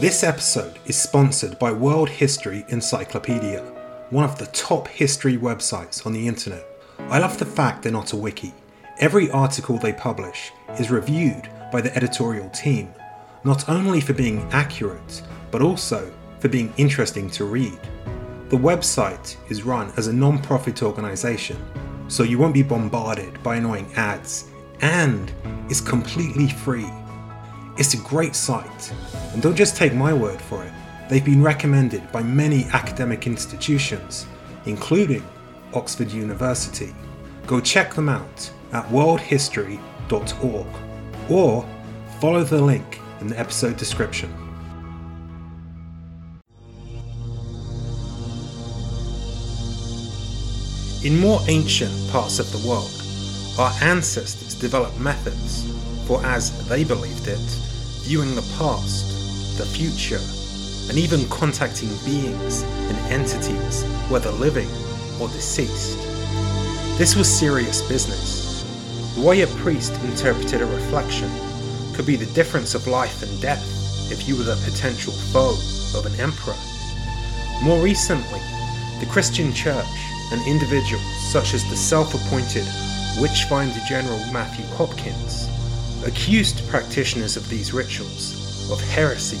This episode is sponsored by World History Encyclopedia, one of the top history websites on the internet. I love the fact they're not a wiki. Every article they publish is reviewed by the editorial team, not only for being accurate, but also for being interesting to read. The website is run as a non profit organization, so you won't be bombarded by annoying ads, and is completely free. It's a great site, and don't just take my word for it, they've been recommended by many academic institutions, including Oxford University. Go check them out at worldhistory.org or follow the link in the episode description. In more ancient parts of the world, our ancestors developed methods for, as they believed it, viewing the past, the future, and even contacting beings and entities, whether living or deceased. This was serious business. The way a priest interpreted a reflection could be the difference of life and death if you were the potential foe of an emperor. More recently, the Christian Church and individuals such as the self appointed Witchfinder General Matthew Hopkins accused practitioners of these rituals of heresy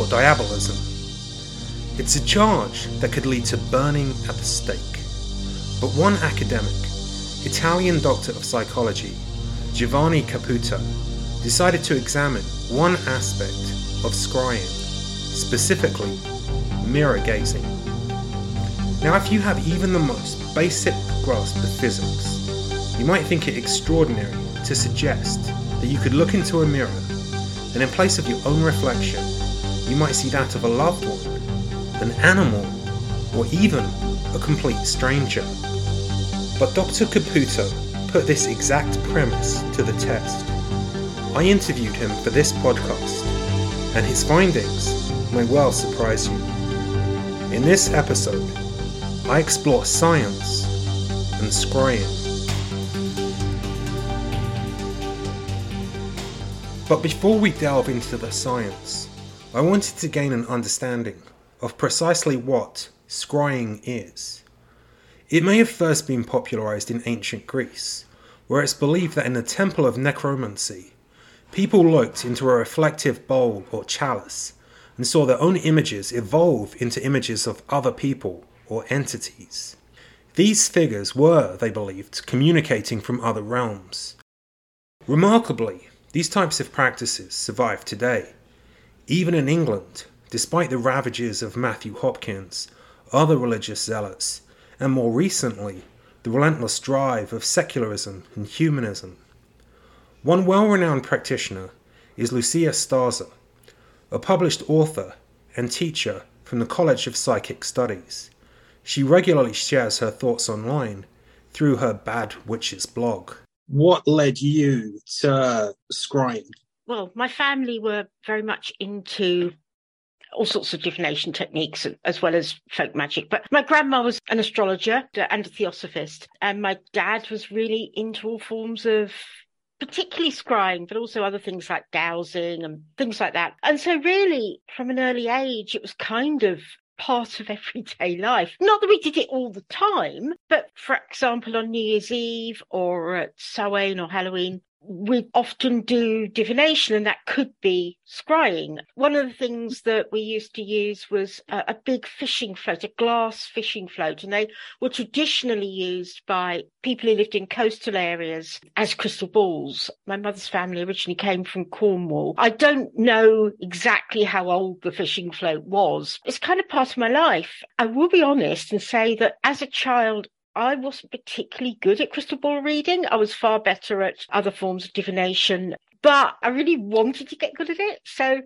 or diabolism. It's a charge that could lead to burning at the stake. But one academic, Italian doctor of psychology, Giovanni Caputo, decided to examine one aspect of scrying, specifically mirror gazing. Now, if you have even the most basic grasp of physics, you might think it extraordinary to suggest that you could look into a mirror and in place of your own reflection, you might see that of a loved one, an animal, or even a complete stranger. But Dr. Caputo put this exact premise to the test. I interviewed him for this podcast, and his findings may well surprise you. In this episode, I explore science and scrying. But before we delve into the science, I wanted to gain an understanding of precisely what scrying is. It may have first been popularized in ancient Greece, where it's believed that in the temple of necromancy, people looked into a reflective bowl or chalice and saw their own images evolve into images of other people or entities. These figures were, they believed, communicating from other realms. Remarkably, these types of practices survive today. Even in England, despite the ravages of Matthew Hopkins, other religious zealots, and more recently, the relentless drive of secularism and humanism. One well renowned practitioner is Lucya Starza, a published author and teacher from the College of Psychic Studies. She regularly shares her thoughts online through her Bad Witch's blog what led you to scrying? Well, my family were very much into all sorts of divination techniques as well as folk magic. But my grandma was an astrologer and a theosophist, and my dad was really into all forms of particularly scrying, but also other things like dowsing and things like that. And so, really, from an early age, it was kind of part of everyday life. Not that we did it all the time, but for example, on New Year's Eve or at Samhain or Halloween, we often do divination and that could be scrying. One of the things that we used to use was a, a, big fishing float, a glass fishing float, and they were traditionally used by people who lived in coastal areas as crystal balls. My mother's family originally came from Cornwall. I don't know exactly how old the fishing float was. It's kind of part of my life. I will be honest and say that as a child, I wasn't particularly good at crystal ball reading. I was far better at other forms of divination, but I really wanted to get good at it. So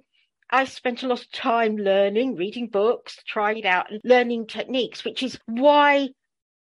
I spent a lot of time learning, reading books, trying it out and learning techniques, which is why,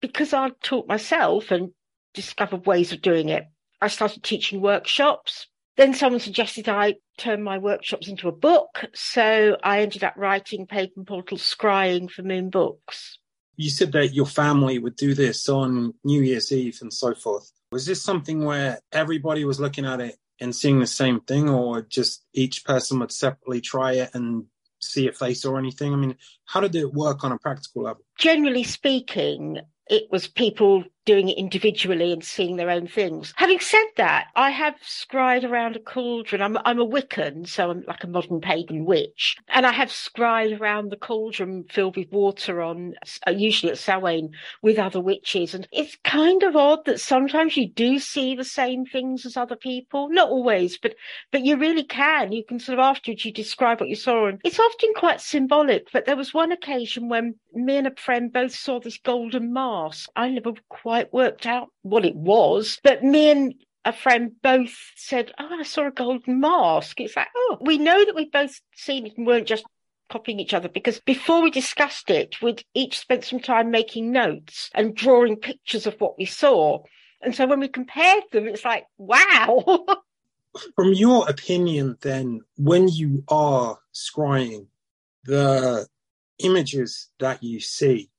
because I taught myself and discovered ways of doing it, I started teaching workshops. Then someone suggested I turn my workshops into a book. So I ended up writing Pagan Portal Scrying for Moon Books you said that your family would do this on New Year's Eve and so forth. Was this something where everybody was looking at it and seeing the same thing, or just each person would separately try it and see if they saw anything? I mean, how did it work on a practical level? Generally speaking, it was people doing it individually and seeing their own things. Having said that, I have scryed around a cauldron. I'm, I'm a Wiccan, so I'm like a modern pagan witch. And I have scryed around the cauldron filled with water on, uh, usually at Samhain, with other witches. And it's kind of odd that sometimes you do see the same things as other people. Not always, but, but you really can. You can sort of afterwards you describe what you saw. And it's often quite symbolic. But there was one occasion when me and a friend both saw this golden mask. I never quite quite worked out what it was. But me and a friend both said, Oh, I saw a golden mask. It's like, oh, we know that we've both seen it and weren't just copying each other because before we discussed it, we'd each spent some time making notes and drawing pictures of what we saw. And so when we compared them, it's like, wow. From your opinion, then, when you are scrying, the images that you see,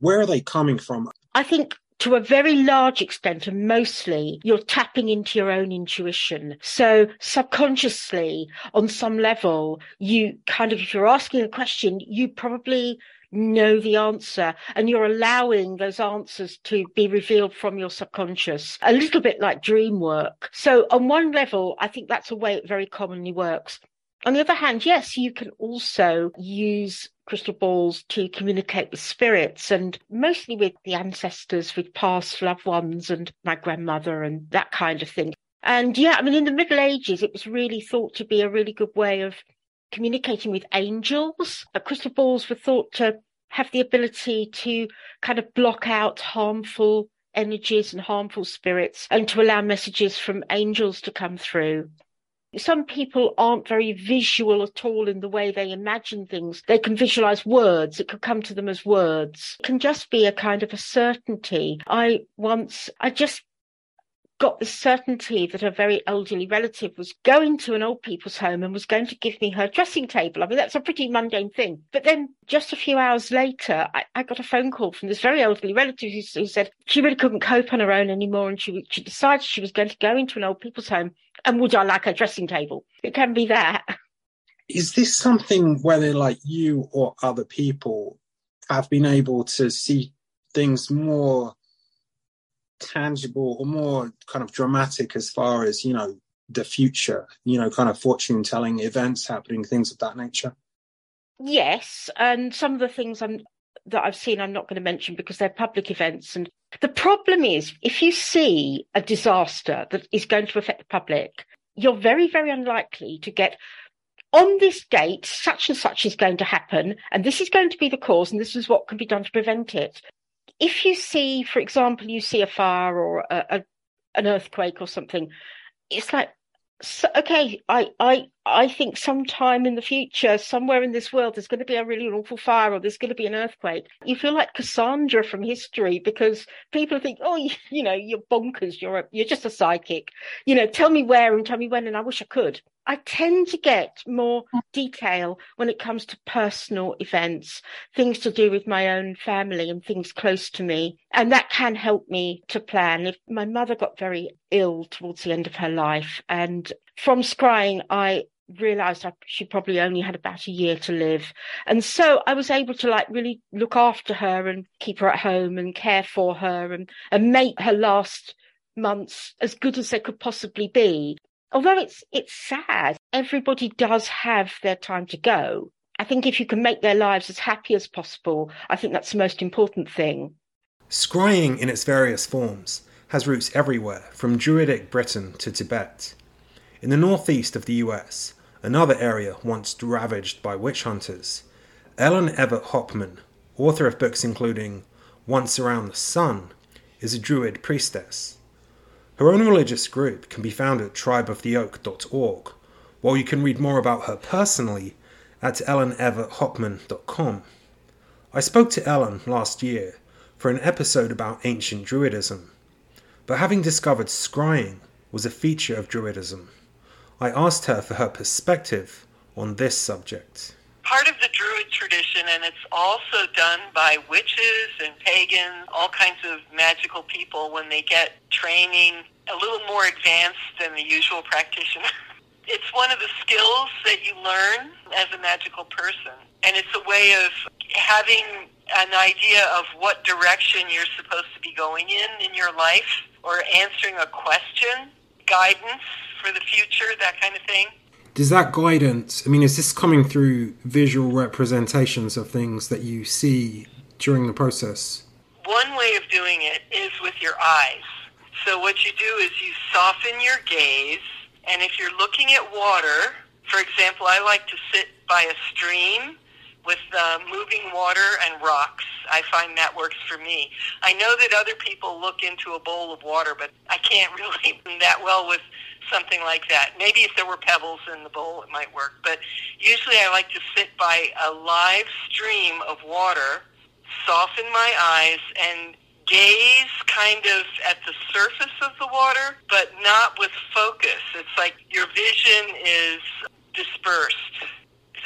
where are they coming from? I think to a very large extent and mostly you're tapping into your own intuition. So subconsciously on some level, you kind of, if you're asking a question, you probably know the answer and you're allowing those answers to be revealed from your subconscious, a little bit like dream work. So on one level, I think that's a way it very commonly works. On the other hand, yes, you can also use crystal balls to communicate with spirits and mostly with the ancestors, with past loved ones and my grandmother and that kind of thing. And yeah, I mean, in the Middle Ages, it was really thought to be a really good way of communicating with angels. Uh, crystal balls were thought to have the ability to kind of block out harmful energies and harmful spirits and to allow messages from angels to come through some people aren't very visual at all in the way they imagine things. They can visualize words. It could come to them as words. It can just be a kind of a certainty. I once, I just got the certainty that a very elderly relative was going to an old people's home and was going to give me her dressing table. I mean, that's a pretty mundane thing. But then just a few hours later, I, I got a phone call from this very elderly relative who, who, said she really couldn't cope on her own anymore. And she, she decided she was going to go into an old people's home. And would I like a dressing table? It can be that. Is this something whether like you or other people have been able to see things more tangible or more kind of dramatic as far as you know the future you know kind of fortune telling events happening things of that nature? Yes and some of the things i'm that i've seen i'm not going to mention because they're public events and the problem is if you see a disaster that is going to affect the public you're very very unlikely to get on this date, such and such is going to happen, and this is going to be the cause, and this is what can be done to prevent it if you see, for example, you see a fire or a, a, an earthquake or something, it's like, so, okay, I, I, I think sometime in the future, somewhere in this world, there's going to be a really awful fire or there's going to be an earthquake. You feel like Cassandra from history because people think, oh, you, you know, you're bonkers. You're a, you're just a psychic. You know, tell me where and tell me when, and I wish I could. I tend to get more mm. detail when it comes to personal events, things to do with my own family and things close to me. And that can help me to plan. If my mother got very ill towards the end of her life, and from scrying, I realized I, she probably only had about a year to live. And so I was able to like really look after her and keep her at home and care for her and, and make her last months as good as they could possibly be although it's it's sad, everybody does have their time to go. I think if you can make their lives as happy as possible, I think that's the most important thing. Scrying in its various forms has roots everywhere, from Druidic Britain to Tibet. In the northeast of the US, another area once ravaged by witch hunters, Ellen Evert Hopman, author of books including Once Around the Sun, is a Druid priestess. Her own religious group can be found at tribeoftheoak.org, while you can read more about her personally at elleneverthopman.com. I spoke to Ellen last year for an episode about ancient Druidism, but having discovered scrying was a feature of Druidism, I asked her for her perspective on this subject part of the Druid tradition, and it's also done by witches and pagans, all kinds of magical people when they get training a little more advanced than the usual practitioner. It's one of the skills that you learn as a magical person. And it's a way of having an idea of what direction you're supposed to be going in in your life or answering a question, guidance for the future, that kind of thing. Does that guidance, I mean, is this coming through visual representations of things that you see during the process? One way of doing it is with your eyes. So what you do is you soften your gaze, and if you're looking at water, for example, I like to sit by a stream with uh, moving water and rocks. I find that works for me. I know that other people look into a bowl of water, but I can't really that well with something like that. Maybe if there were pebbles in the bowl, it might work. But usually I like to sit by a live stream of water, soften my eyes, and gaze kind of at the surface of the water, but not with focus. It's like your vision is dispersed.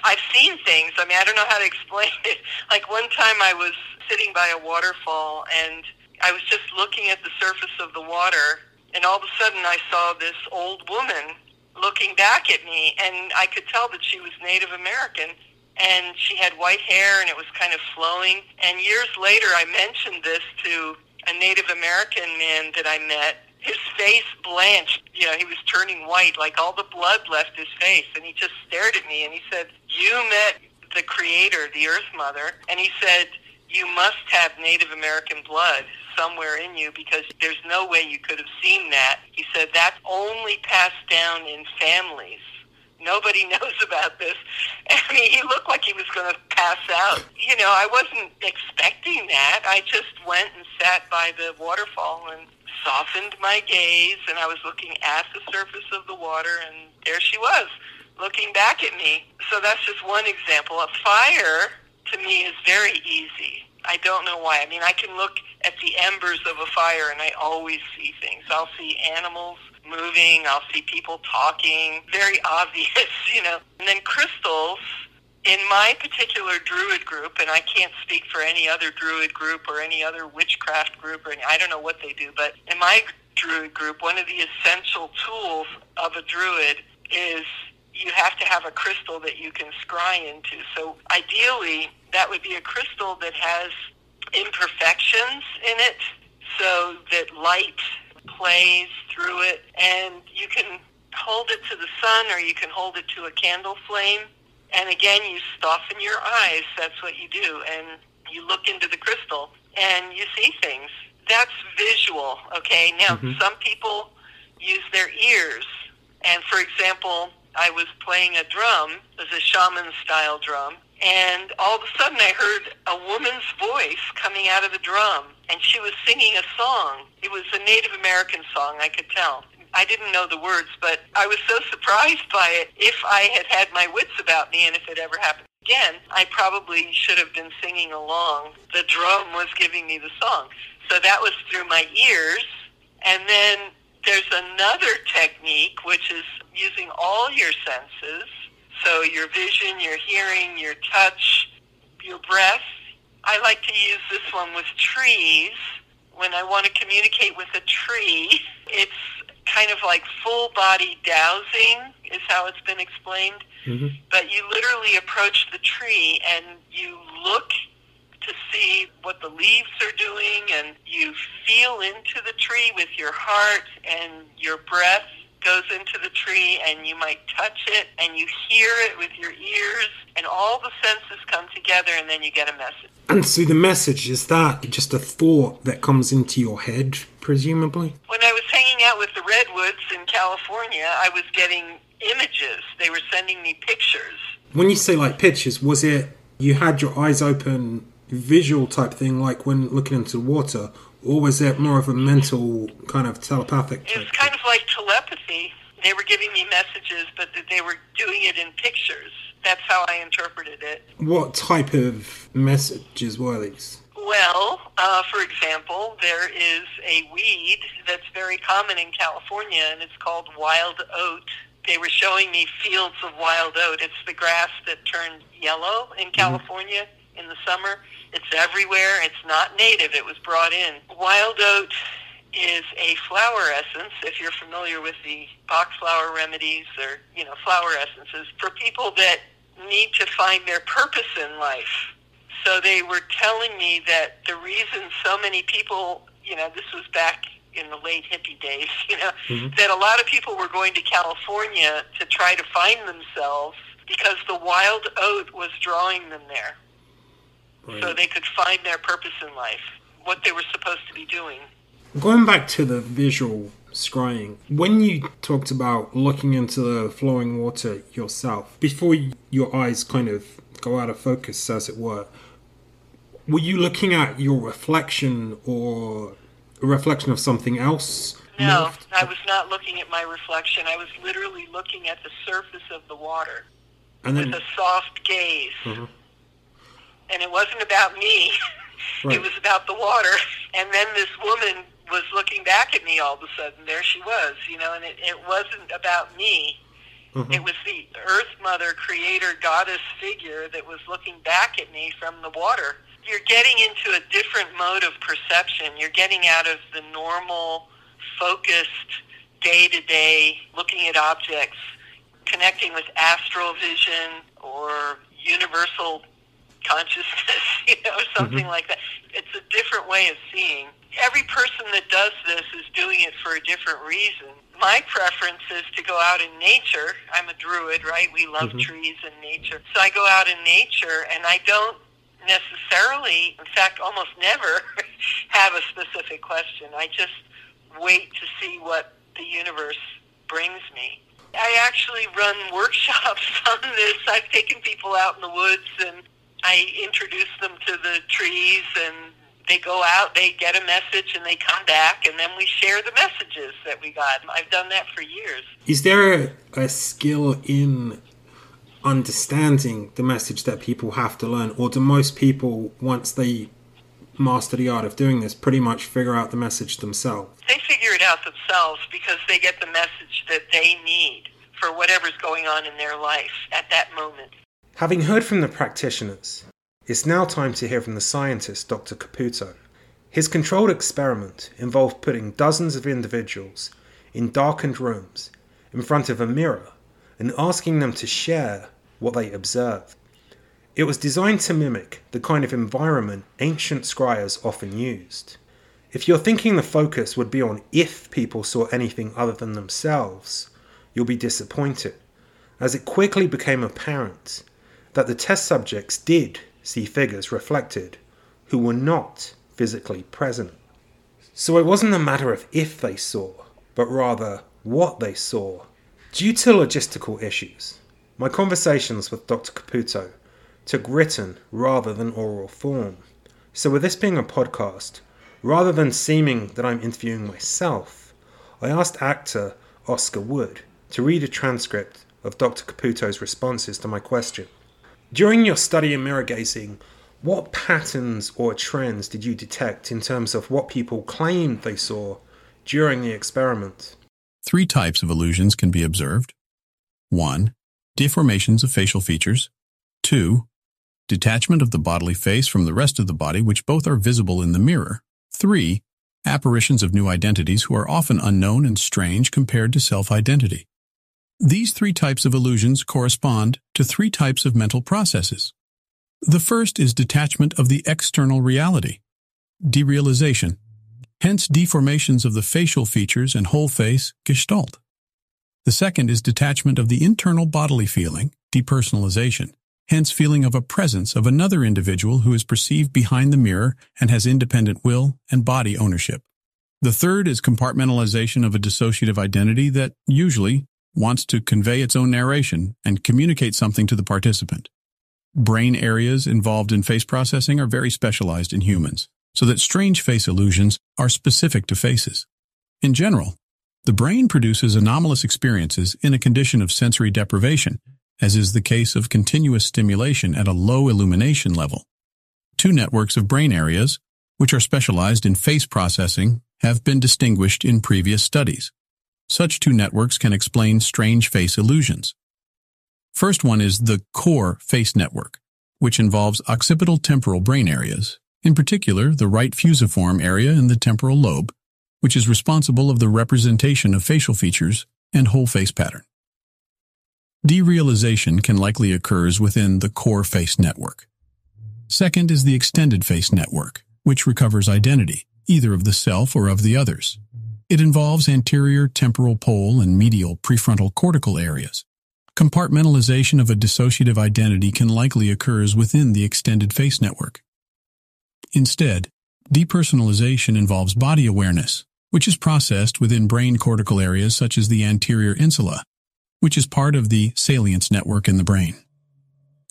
I've seen things. I mean, I don't know how to explain it. Like one time I was sitting by a waterfall and I was just looking at the surface of the water and all of a sudden I saw this old woman looking back at me and I could tell that she was Native American and she had white hair and it was kind of flowing. And years later I mentioned this to a Native American man that I met. His face blanched. You know he was turning white like all the blood left his face. And he just stared at me and he said you met the creator the earth mother. And he said you must have Native American blood somewhere in you because there's no way you could have seen that. He said that's only passed down in families. Nobody knows about this. I mean, he looked like he was going to pass out. You know, I wasn't expecting that. I just went and sat by the waterfall and softened my gaze, and I was looking at the surface of the water, and there she was, looking back at me. So that's just one example. A fire, to me, is very easy. I don't know why. I mean, I can look at the embers of a fire and I always see things. I'll see animals moving, I'll see people talking, very obvious, you know. And then crystals, in my particular druid group, and I can't speak for any other druid group or any other witchcraft group, or any, I don't know what they do, but in my druid group, one of the essential tools of a druid is you have to have a crystal that you can scry into. So ideally, that would be a crystal that has imperfections in it so that light plays through it and you can hold it to the sun or you can hold it to a candle flame. And again you soften your eyes. That's what you do. And you look into the crystal and you see things. That's visual okay? Now mm-hmm. some people use their ears. And for example i was playing a drum was a shaman style drum and all of a sudden I heard a woman's voice coming out of the drum, and she was singing a song. It was a Native American song, I could tell. I didn't know the words, but I was so surprised by it. If I had had my wits about me and if it ever happened again, I probably should have been singing along. The drum was giving me the song. So that was through my ears. And then there's another technique, which is using all your senses so your vision, your hearing, your touch, your breath. I like to use this one with trees. When I want to communicate with a tree, it's kind of like full body dowsing is how it's been explained. Mm-hmm. But you literally approach the tree and you look to see what the leaves are doing and you feel into the tree with your heart and your breath goes into the tree and you might touch it and you hear it with your ears and all the senses come together and then you get a message. And so the message is that just a thought that comes into your head, presumably? When I was hanging out with the redwoods in California, I was getting images. They were sending me pictures. When you say like pictures, was it you had your eyes open visual type thing like when looking into the water or was that more of a mental kind of telepathic? It was kind of like telepathy. They were giving me messages, but they were doing it in pictures. That's how I interpreted it. What type of messages were these? Well, uh, for example, there is a weed that's very common in California, and it's called wild oat. They were showing me fields of wild oat. It's the grass that turned yellow in mm-hmm. California mm-hmm. in the summer it's everywhere. It's not native. It was brought in. Wild oat is a flower essence. If you're familiar with the Bach flower remedies or you know flower essences for people that need to find their purpose in life. So they were telling me that the reason so many people, you know, this was back in the late hippie days, you know, mm-hmm. that a lot of people were going to California to try to find themselves because the wild oat was drawing them there. Right. So they could find their purpose in life, what they were supposed to be doing. Going back to the visual scrying, when you talked about looking into the flowing water yourself, before your eyes kind of go out of focus, as it were, were you looking at your reflection or a reflection of something else? No, I was not looking at my reflection. I was literally looking at the surface of the water and then, with a soft gaze. Mm-hmm. And it wasn't about me. Right. It was about the water. And then this woman was looking back at me all of a sudden. There she was, you know, and it, it wasn't about me. Mm-hmm. It was the Earth Mother, Creator, Goddess figure that was looking back at me from the water you're getting into a different mode of perception. You're getting out of the normal, focused, day to day looking at objects, connecting with astral vision or universal consciousness, you know, something mm-hmm. like that. It's a different way of seeing. Every person that does this is doing it for a different reason. My preference is to go out in nature. I'm a druid, right? We love mm-hmm. trees and nature. So I go out in nature and I don't necessarily, in fact, almost never have a specific question. I just wait to see what the universe brings me. I actually run workshops on this. I've taken people out in the woods and I introduce them to the trees and they go out, they get a message and they come back and then we share the messages that we got. I've done that for years. Is there a skill in understanding the message that people have to learn, or do most people, once they master the art of doing this, pretty much figure out the message themselves? They figure it out themselves because they get the message that they need for whatever's going on in their life at that moment. Having heard from the practitioners, it's now time to hear from the scientist, Dr. Caputo. His controlled experiment involved putting dozens of individuals in darkened rooms in front of a mirror and asking them to share what they observed. It was designed to mimic the kind of environment ancient scryers often used. If you're thinking the focus would be on if people saw anything other than themselves, you'll be disappointed, as it quickly became apparent that the test subjects did see figures reflected who were not physically present. So it wasn't a matter of if they saw, but rather what they saw. Due to logistical issues, my conversations with Dr. Caputo took written rather than oral form. So, with this being a podcast, rather than seeming that I'm interviewing myself, I asked actor Oscar Wood to read a transcript of Dr. Caputo's responses to my question. During your study in mirror gazing, what patterns or trends did you detect in terms of what people claimed they saw during the experiment? Three types of illusions can be observed. 1 deformations of facial features. 2. Detachment of the bodily face from the rest of the body, which both are visible in the mirror. 3. Apparitions of new identities who are often unknown and strange compared to self-identity. These three types of illusions correspond to three types of mental processes. The first is detachment of the external reality, derealization, hence deformations of the facial features and whole face, gestalt. The second is detachment of the internal bodily feeling, depersonalization, hence feeling of a presence of another individual who is perceived behind the mirror and has independent will and body ownership. The third is compartmentalization of a dissociative identity that usually wants to convey its own narration and communicate something to the participant. Brain areas involved in face processing are very specialized in humans, so that strange face illusions are specific to faces. In general, the brain produces anomalous experiences in a condition of sensory deprivation, as is the case of continuous stimulation at a low illumination level. Two networks of brain areas, which are specialized in face processing, have been distinguished in previous studies. Such two networks can explain strange face illusions. First one is the core face network, which involves occipital temporal brain areas, in particular the right fusiform area in the temporal lobe, which is responsible of the representation of facial features and whole face pattern. Derealization can likely occurs within the core face network. Second is the extended face network, which recovers identity, either of the self or of the others. It involves anterior temporal pole and medial prefrontal cortical areas. Compartmentalization of a dissociative identity can likely occurs within the extended face network. Instead, depersonalization involves body awareness, which is processed within brain cortical areas such as the anterior insula, which is part of the salience network in the brain.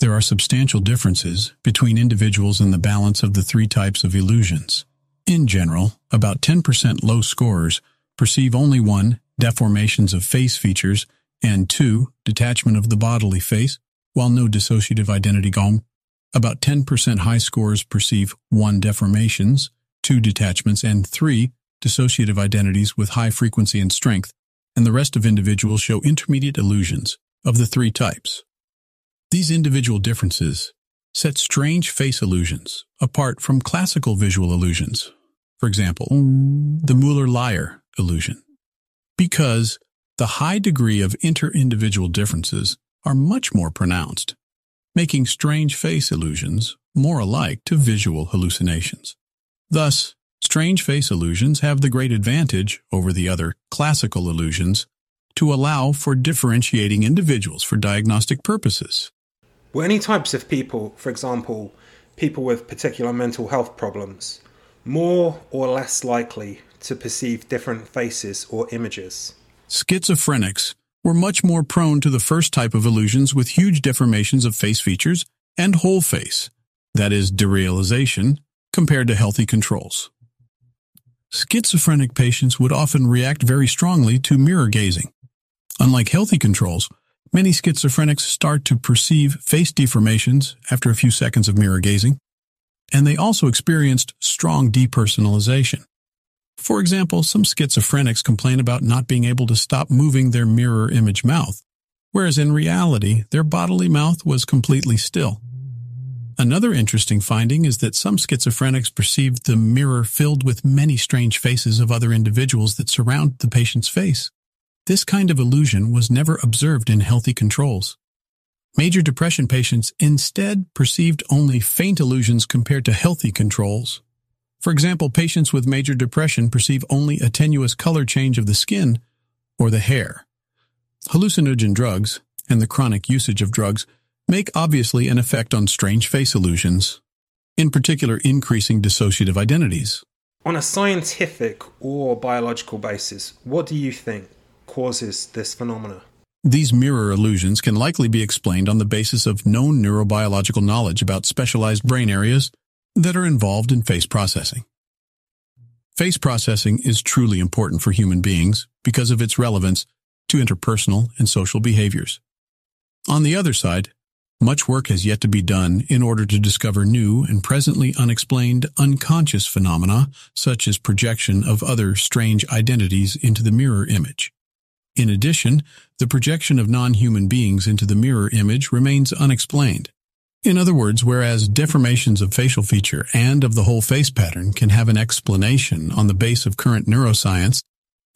There are substantial differences between individuals in the balance of the three types of illusions. In general, about 10% low scorers perceive only one, deformations of face features, and two, detachment of the bodily face, while no dissociative identity gone. About 10% high scores perceive one, deformations, two, detachments, and three, dissociative identities with high frequency and strength, and the rest of individuals show intermediate illusions of the three types. These individual differences set strange face illusions apart from classical visual illusions. For example, the Mueller-Lyer illusion. Because the high degree of inter-individual differences are much more pronounced, making strange face illusions more alike to visual hallucinations. Thus, strange face illusions have the great advantage over the other classical illusions to allow for differentiating individuals for diagnostic purposes. Were any types of people, for example, people with particular mental health problems, more or less likely to perceive different faces or images? Schizophrenics were much more prone to the first type of illusions with huge deformations of face features and whole face, that is, derealization, compared to healthy controls. Schizophrenic patients would often react very strongly to mirror gazing. Unlike healthy controls, many schizophrenics start to perceive face deformations after a few seconds of mirror gazing, and they also experienced strong depersonalization. For example, some schizophrenics complain about not being able to stop moving their mirror image mouth, whereas in reality, their bodily mouth was completely still. Another interesting finding is that some schizophrenics perceived the mirror filled with many strange faces of other individuals that surround the patient's face. This kind of illusion was never observed in healthy controls. Major depression patients instead perceived only faint illusions compared to healthy controls. For example, patients with major depression perceive only a tenuous color change of the skin or the hair. Hallucinogen drugs and the chronic usage of drugs make obviously an effect on strange face illusions, in particular increasing dissociative identities. On a scientific or biological basis, what do you think causes this phenomena? These mirror illusions can likely be explained on the basis of known neurobiological knowledge about specialized brain areas that are involved in face processing. Face processing is truly important for human beings because of its relevance to interpersonal and social behaviors. On the other side, much work has yet to be done in order to discover new and presently unexplained unconscious phenomena such as projection of other strange identities into the mirror image. In addition, the projection of non-human beings into the mirror image remains unexplained. In other words, whereas deformations of facial feature and of the whole face pattern can have an explanation on the base of current neuroscience,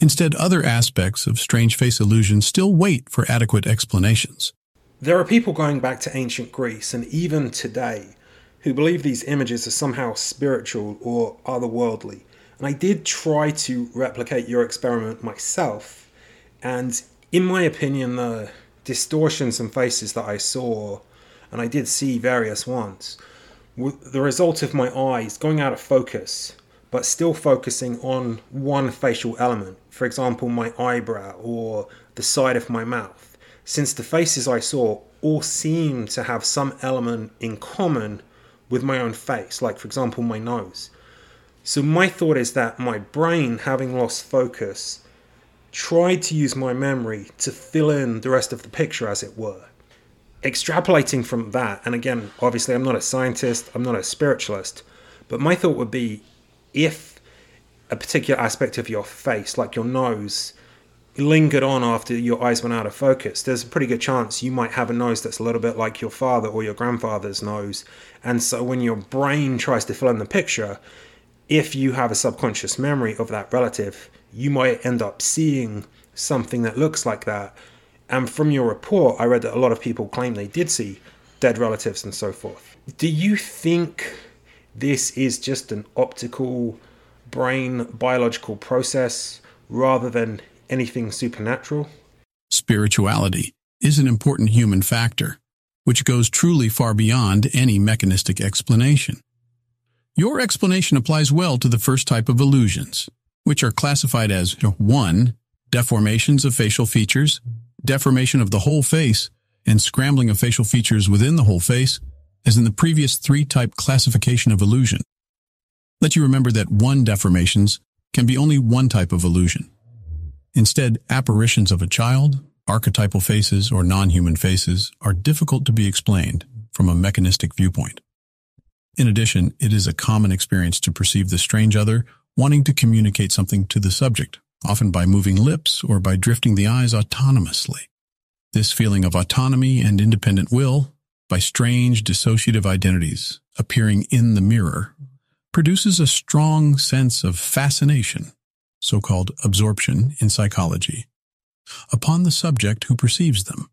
instead other aspects of strange face illusion still wait for adequate explanations. There are people going back to ancient Greece and even today who believe these images are somehow spiritual or otherworldly. And I did try to replicate your experiment myself. And in my opinion, the distortions and faces that I saw, and I did see various ones, the result of my eyes going out of focus, but still focusing on one facial element. For example, my eyebrow or the side of my mouth since the faces I saw all seemed to have some element in common with my own face, like, for example, my nose. So, my thought is that my brain, having lost focus, tried to use my memory to fill in the rest of the picture, as it were. Extrapolating from that, and again, obviously, I'm not a scientist, I'm not a spiritualist, but my thought would be if a particular aspect of your face, like your nose, lingered on after your eyes went out of focus, there's a pretty good chance you might have a nose that's a little bit like your father or your grandfather's nose. And so when your brain tries to fill in the picture, if you have a subconscious memory of that relative, you might end up seeing something that looks like that. And from your report, I read that a lot of people claim they did see dead relatives and so forth. Do you think this is just an optical brain biological process rather than anything supernatural? Spirituality is an important human factor, which goes truly far beyond any mechanistic explanation. Your explanation applies well to the first type of illusions, which are classified as 1. Deformations of facial features, deformation of the whole face, and scrambling of facial features within the whole face, as in the previous three-type classification of illusion. Let you remember that 1 deformations can be only one type of illusion. Instead, apparitions of a child, archetypal faces, or non-human faces are difficult to be explained from a mechanistic viewpoint. In addition, it is a common experience to perceive the strange other wanting to communicate something to the subject, often by moving lips or by drifting the eyes autonomously. This feeling of autonomy and independent will, by strange dissociative identities appearing in the mirror, produces a strong sense of fascination, so-called absorption in psychology, upon the subject who perceives them.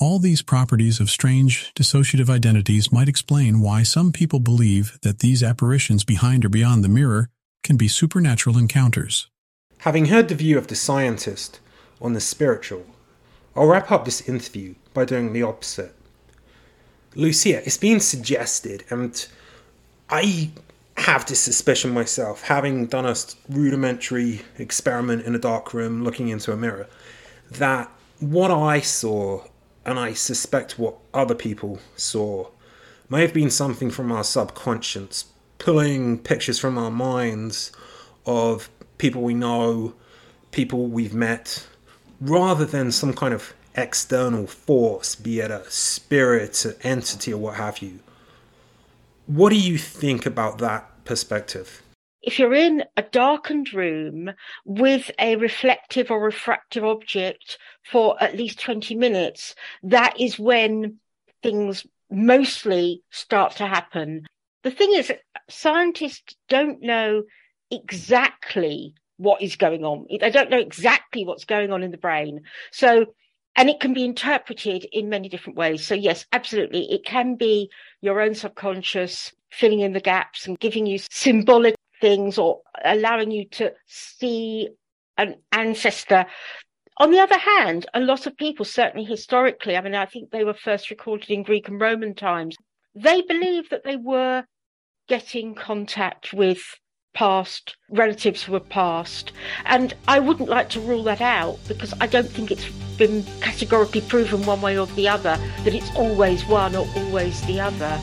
All these properties of strange dissociative identities might explain why some people believe that these apparitions behind or beyond the mirror can be supernatural encounters. Having heard the view of the scientist on the spiritual, I'll wrap up this interview by doing the opposite. Lucya, it's been suggested, and I have this suspicion myself, having done a rudimentary experiment in a dark room looking into a mirror, that what I saw and I suspect what other people saw may have been something from our subconscious, pulling pictures from our minds of people we know, people we've met, rather than some kind of external force, be it a spirit, an entity, or what have you. What do you think about that perspective? if you're in a darkened room with a reflective or refractive object for at least 20 minutes, that is when things mostly start to happen. The thing is, scientists don't know exactly what is going on. They don't know exactly what's going on in the brain. So, and it can be interpreted in many different ways. So, yes, absolutely. It can be your own subconscious filling in the gaps and giving you symbolic things or allowing you to see an ancestor. On the other hand, a lot of people, certainly historically, I mean, I think they were first recorded in Greek and Roman times, they believed that they were getting contact with past relatives were past. And I wouldn't like to rule that out because I don't think it's been categorically proven one way or the other that it's always one or always the other.